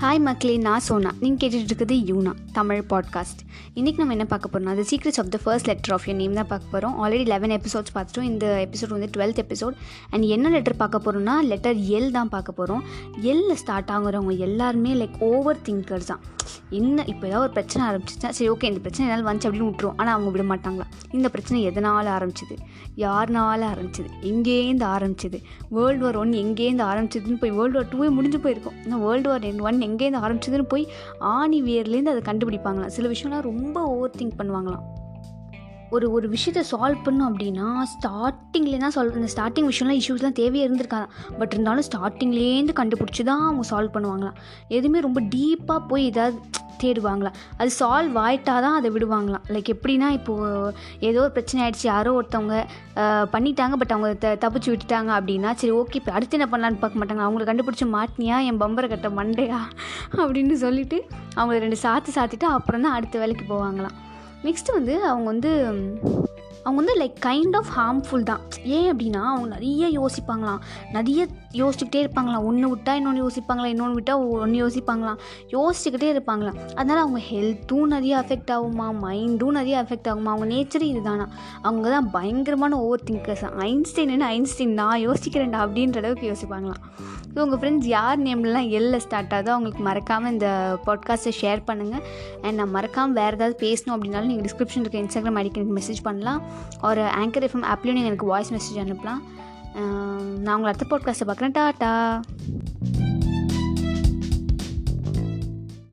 Hi மக்களே நான் சோனா. நீங்கள் கேட்டுட்டு இருக்கிறது யூனா தமிழ் பாட்காஸ்ட் இன்றைக்கி நம்ம என்ன பார்க்க போகிறோம் அது secrets of the first letter of your name தான் பார்க்க போகிறோம் ஆல்ரெடி லெவன் எபிசோட்ஸ் பார்த்துட்டோம். இந்த எபிசோட் வந்து டுவெல்த் எபிசோட் அண்ட் என்ன லெட்டர் பார்க்க போகிறோம்னா லெட்டர் எல் தான் பார்க்க போகிறோம் எல்ல ஸ்டார்ட் ஆகுறவங்க எல்லாருமே லைக் ஓவர் திங்கர்ஸ் தான். என்ன இப்போ ஏதாவது ஒரு பிரச்சனை ஆரம்பிச்சிச்சா சரி ஓகே இந்த பிரச்சனை என்னால் வந்துச்சு அப்படின்னு விட்டுரும். ஆனால் அவங்க விட மாட்டாங்களா? இந்த பிரச்சனை எதனால் ஆரம்பிச்சது? யாருனால ஆரம்பிச்சது? எங்கேருந்து ஆரம்பிச்சது? வேர்ல்டு வார் ஒன் எங்கேருந்து ஆரம்பிச்சதுன்னு போய் வேர்ல்டு வார் டூவே முடிஞ்சு போயிருக்கும். ஆனால் வேர்ல்டு வார் ஒன் எங்கேருந்து ஆரம்பிச்சதுன்னு போய் ஆணி வேர்லேருந்து அதை கண்டுபிடிப்பாங்களாம். சில விஷயம்லாம் ரொம்ப ஓவர் திங்க் பண்ணுவாங்களாம். ஒரு ஒரு விஷயத்தை சால்வ் பண்ணும் அப்படின்னா ஸ்டார்டிங்லேயே தான் சால்வ் இந்த ஸ்டார்டிங் விஷயம்லாம் இஷ்யூஸ்லாம் தேவையே இருந்திருக்காங்க பட் இருந்தாலும் ஸ்டார்டிங்லேருந்து கண்டுபிடிச்சி தான் அவங்க சால்வ் பண்ணுவாங்களாம். எதுவுமே ரொம்ப டீப்பாக போய் ஏதாவது தேடுவாங்களாம். அது சால்வ் ஆயிட்டா தான் அதை விடுவாங்களாம். லைக் எப்படின்னா இப்போது ஏதோ ஒரு பிரச்சனை ஆயிடுச்சு. யாரோ ஒருத்தவங்க பண்ணிட்டாங்க பட் அவங்க த தப்பிச்சு விட்டுட்டாங்க அப்படின்னா சரி ஓகே இப்போ அடுத்து என்ன பண்ணலான்னு பார்க்க மாட்டாங்க அவங்கள கண்டுபிடிச்சி மாட்டினியா? என் பம்பரை கட்ட மண்டையா? அப்படின்னு சொல்லிட்டு அவங்கள ரெண்டு சாத்து சாத்திட்டு அப்புறம் தான் அடுத்த வேலைக்கு போவாங்களாம். நெக்ஸ்ட் வந்து அவங்க வந்து அவங்க வந்து லைக் கைண்ட் ஆஃப் ஹார்ம்ஃபுல் தான். ஏன் அப்படின்னா அவங்க நிறைய யோசிப்பாங்களாம். நிறைய யோசிச்சுக்கிட்டே இருப்பாங்களாம். ஒன்று விட்டால் இன்னொன்று யோசிப்பாங்களா இன்னொன்று விட்டால் ஒன்று யோசிப்பாங்களாம். யோசிச்சுக்கிட்டே இருப்பாங்களாம். அதனால் அவங்க ஹெல்த்தும் நிறைய அஃபெக்ட் ஆகுமா மைண்டும் நிறைய அஃபெக்ட் ஆகுமா அவங்க நேச்சரே இதுதானா அவங்க தான் பயங்கரமான ஓவர் திங்கர்ஸ் ஐன்ஸ்டைன் ஐன்ஸ்டைன் நான் யோசிக்கிறேன்டா அப்படின்ற அளவுக்கு யோசிப்பாங்களாம். ஸோ உங்கள் ஃப்ரெண்ட்ஸ் யார் நேம்லாம் எல்ல ஸ்டார்ட் ஆகுதோ அவங்களுக்கு மறக்காமல் இந்த பாட்காஸ்ட்டை ஷேர் பண்ணுங்கள் அண்ட் நான் மறக்காமல் வேறு ஏதாவது பேசணும் அப்படின்னாலும் நீங்கள் டிஸ்கிரிப்ஷன் இருக்க இன்ஸ்டாகிராம் ஐடிக்கு எனக்கு மெசேஜ் பண்ணலாம். ஒரு ஆங்கர் எஃப்எம் ஆப்லேயும் நீங்கள் எனக்கு வாய்ஸ் மெசேஜ் அனுப்பலாம். நான் உங்களை அடுத்த பாட்காஸ்ட்டை பார்க்குறேன். டாட்டா